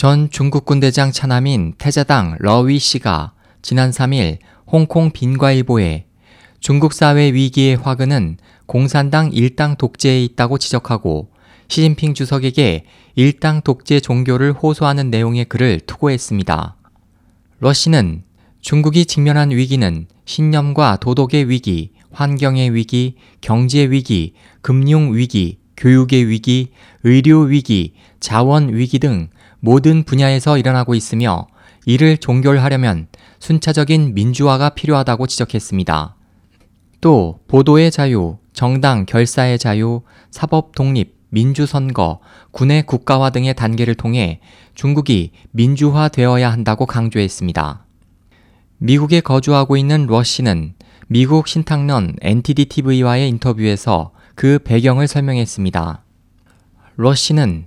전 중국 군대장 차남인 태자당 러위 씨가 지난 3일 홍콩 빈과일보에 중국 사회 위기의 화근은 공산당 일당 독재에 있다고 지적하고 시진핑 주석에게 일당 독재 종교를 호소하는 내용의 글을 투고했습니다. 러시는 중국이 직면한 위기는 신념과 도덕의 위기, 환경의 위기, 경제 위기, 금융 위기, 교육의 위기, 의료 위기, 자원 위기 등 모든 분야에서 일어나고 있으며 이를 종결하려면 순차적인 민주화가 필요하다고 지적했습니다. 또 보도의 자유, 정당 결사의 자유, 사법 독립, 민주선거, 군의 국가화 등의 단계를 통해 중국이 민주화되어야 한다고 강조했습니다. 미국에 거주하고 있는 러시는 미국 신탁론 NTD TV와의 인터뷰에서 그 배경을 설명했습니다. 러시는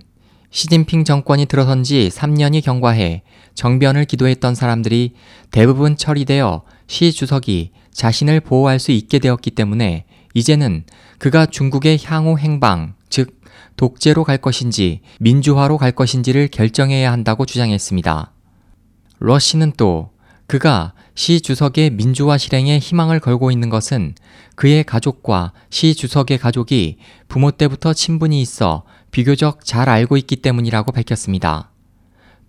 시진핑 정권이 들어선 지 3년이 경과해 정변을 기도했던 사람들이 대부분 처리되어 시 주석이 자신을 보호할 수 있게 되었기 때문에 이제는 그가 중국의 향후 행방, 즉 독재로 갈 것인지 민주화로 갈 것인지를 결정해야 한다고 주장했습니다. 러시는 또 그가 시 주석의 민주화 실행에 희망을 걸고 있는 것은 그의 가족과 시 주석의 가족이 부모 때부터 친분이 있어 비교적 잘 알고 있기 때문이라고 밝혔습니다.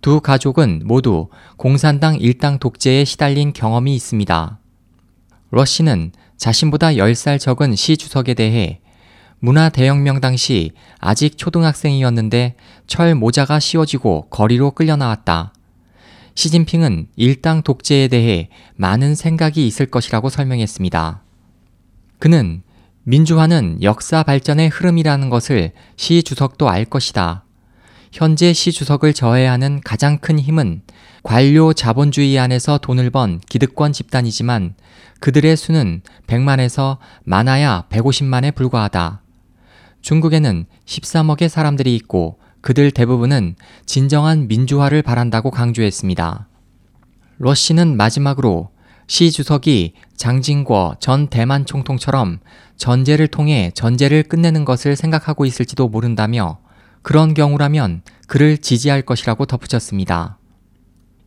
두 가족은 모두 공산당 일당 독재에 시달린 경험이 있습니다. 러시는 자신보다 10살 적은 시 주석에 대해 문화 대혁명 당시 아직 초등학생이었는데 철 모자가 씌워지고 거리로 끌려 나왔다. 시진핑은 일당 독재에 대해 많은 생각이 있을 것이라고 설명했습니다. 그는 민주화는 역사 발전의 흐름이라는 것을 시 주석도 알 것이다. 현재 시 주석을 저해하는 가장 큰 힘은 관료 자본주의 안에서 돈을 번 기득권 집단이지만 그들의 수는 100만에서 많아야 150만에 불과하다. 중국에는 13억의 사람들이 있고 그들 대부분은 진정한 민주화를 바란다고 강조했습니다. 러시는 마지막으로 시 주석이 장진궈 전 대만 총통처럼 전제를 통해 전제를 끝내는 것을 생각하고 있을지도 모른다며 그런 경우라면 그를 지지할 것이라고 덧붙였습니다.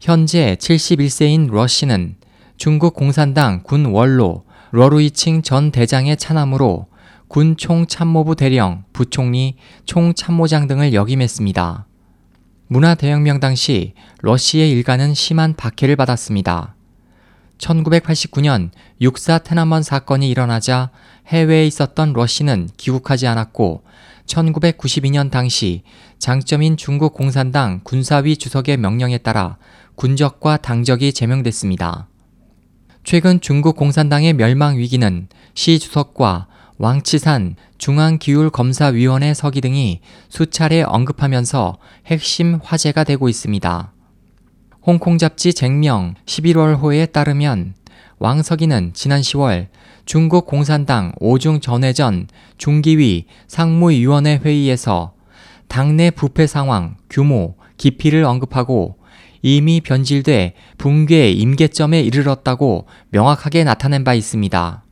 현재 71세인 러시는 중국 공산당 군 원로 러루이칭 전 대장의 차남으로 군 총참모부 대령, 부총리, 총참모장 등을 역임했습니다. 문화대혁명 당시 러시의 일가는 심한 박해를 받았습니다. 1989년 육사 테나먼 사건이 일어나자 해외에 있었던 러시는 귀국하지 않았고 1992년 당시 장점인 중국 공산당 군사위 주석의 명령에 따라 군적과 당적이 제명됐습니다. 최근 중국 공산당의 멸망 위기는 시 주석과 왕치산 중앙기율검사위원회 서기 등이 수차례 언급하면서 핵심 화제가 되고 있습니다. 홍콩 잡지 쟁명 11월호에 따르면 왕석이는 지난 10월 중국 공산당 5중 전회전 중기위 상무위원회 회의에서 당내 부패 상황, 규모, 깊이를 언급하고 이미 변질돼 붕괴 임계점에 이르렀다고 명확하게 나타낸 바 있습니다.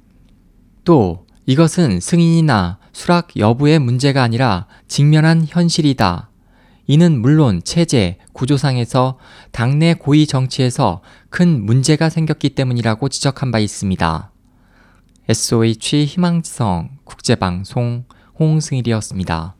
또 이것은 승인이나 수락 여부의 문제가 아니라 직면한 현실이다. 이는 물론 체제, 구조상에서 당내 고위 정치에서 큰 문제가 생겼기 때문이라고 지적한 바 있습니다. SOH 희망지성 국제방송 홍승일이었습니다.